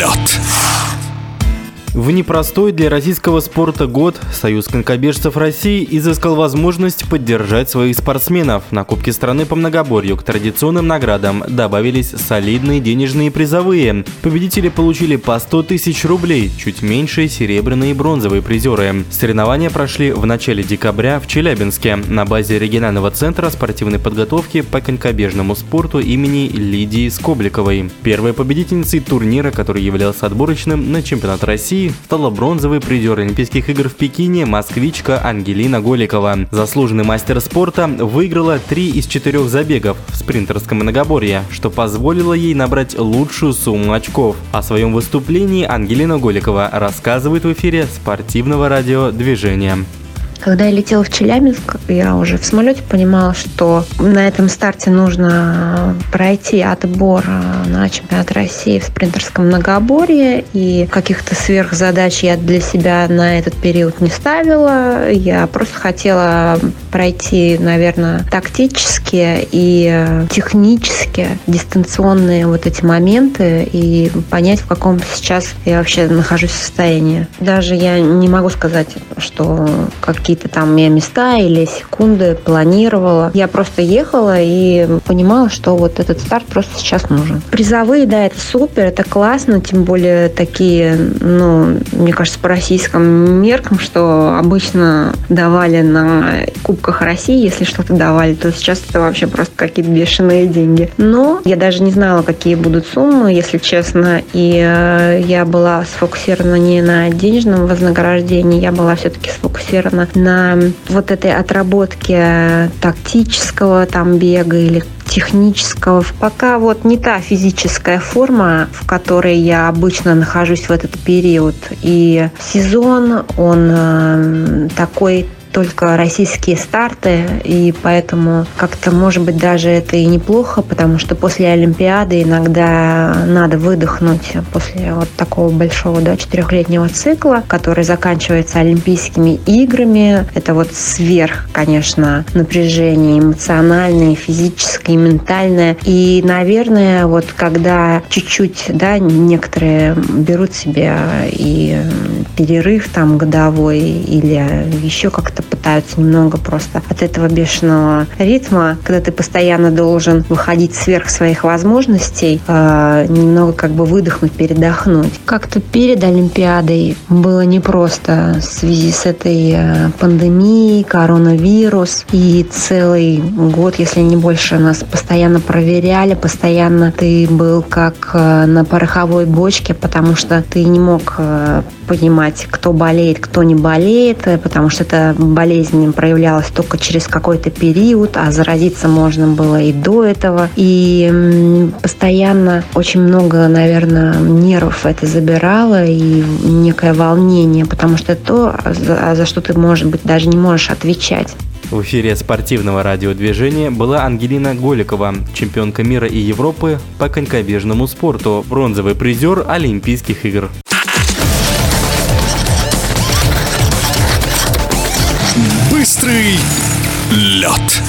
Not. В непростой для российского спорта год Союз конькобежцев России изыскал возможность поддержать своих спортсменов. На Кубке страны по многоборью к традиционным наградам добавились солидные денежные призовые. Победители получили по 100 тысяч рублей, чуть меньше серебряные и бронзовые призеры. Соревнования прошли в начале декабря в Челябинске на базе регионального центра спортивной подготовки по конькобежному спорту имени Лидии Скобликовой. Первой победительницей турнира, который являлся отборочным на чемпионат России, России стала бронзовый призер Олимпийских игр в Пекине москвичка Ангелина Голикова. Заслуженный мастер спорта выиграла три из четырех забегов в спринтерском многоборье, что позволило ей набрать лучшую сумму очков. О своем выступлении Ангелина Голикова рассказывает в эфире спортивного радиодвижения. Когда я летела в Челябинск, я уже в самолете понимала, что на этом старте нужно пройти отбор э, на чемпионат России в спринтерском многоборье. И каких-то сверхзадач я для себя на этот период не ставила. Я просто хотела пройти, наверное, тактические и технически дистанционные вот эти моменты и понять, в каком сейчас я вообще нахожусь состоянии. Даже я не могу сказать, что какие какие-то там я места или секунды планировала. Я просто ехала и понимала, что вот этот старт просто сейчас нужен. Призовые, да, это супер, это классно, тем более такие, ну, мне кажется, по российским меркам, что обычно давали на Кубках России, если что-то давали, то сейчас это вообще просто какие-то бешеные деньги. Но я даже не знала, какие будут суммы, если честно, и э, я была сфокусирована не на денежном вознаграждении, я была все-таки сфокусирована на вот этой отработке тактического там бега или технического. Пока вот не та физическая форма, в которой я обычно нахожусь в этот период. И сезон, он э, такой только российские старты, и поэтому как-то, может быть, даже это и неплохо, потому что после Олимпиады иногда надо выдохнуть после вот такого большого, да, четырехлетнего цикла, который заканчивается Олимпийскими играми. Это вот сверх, конечно, напряжение эмоциональное, физическое, ментальное. И, наверное, вот когда чуть-чуть, да, некоторые берут себе и перерыв там годовой или еще как-то как пытаются немного просто от этого бешеного ритма, когда ты постоянно должен выходить сверх своих возможностей, э, немного как бы выдохнуть, передохнуть. Как-то перед Олимпиадой было непросто в связи с этой э, пандемией, коронавирус и целый год, если не больше, нас постоянно проверяли, постоянно ты был как э, на пороховой бочке, потому что ты не мог э, понимать, кто болеет, кто не болеет, потому что эта болезнь проявлялась только через какой-то период, а заразиться можно было и до этого. И постоянно очень много, наверное, нервов это забирало и некое волнение, потому что это то, за, за что ты, может быть, даже не можешь отвечать. В эфире спортивного радиодвижения была Ангелина Голикова, чемпионка мира и Европы по конькобежному спорту, бронзовый призер Олимпийских игр. Быстрый лед.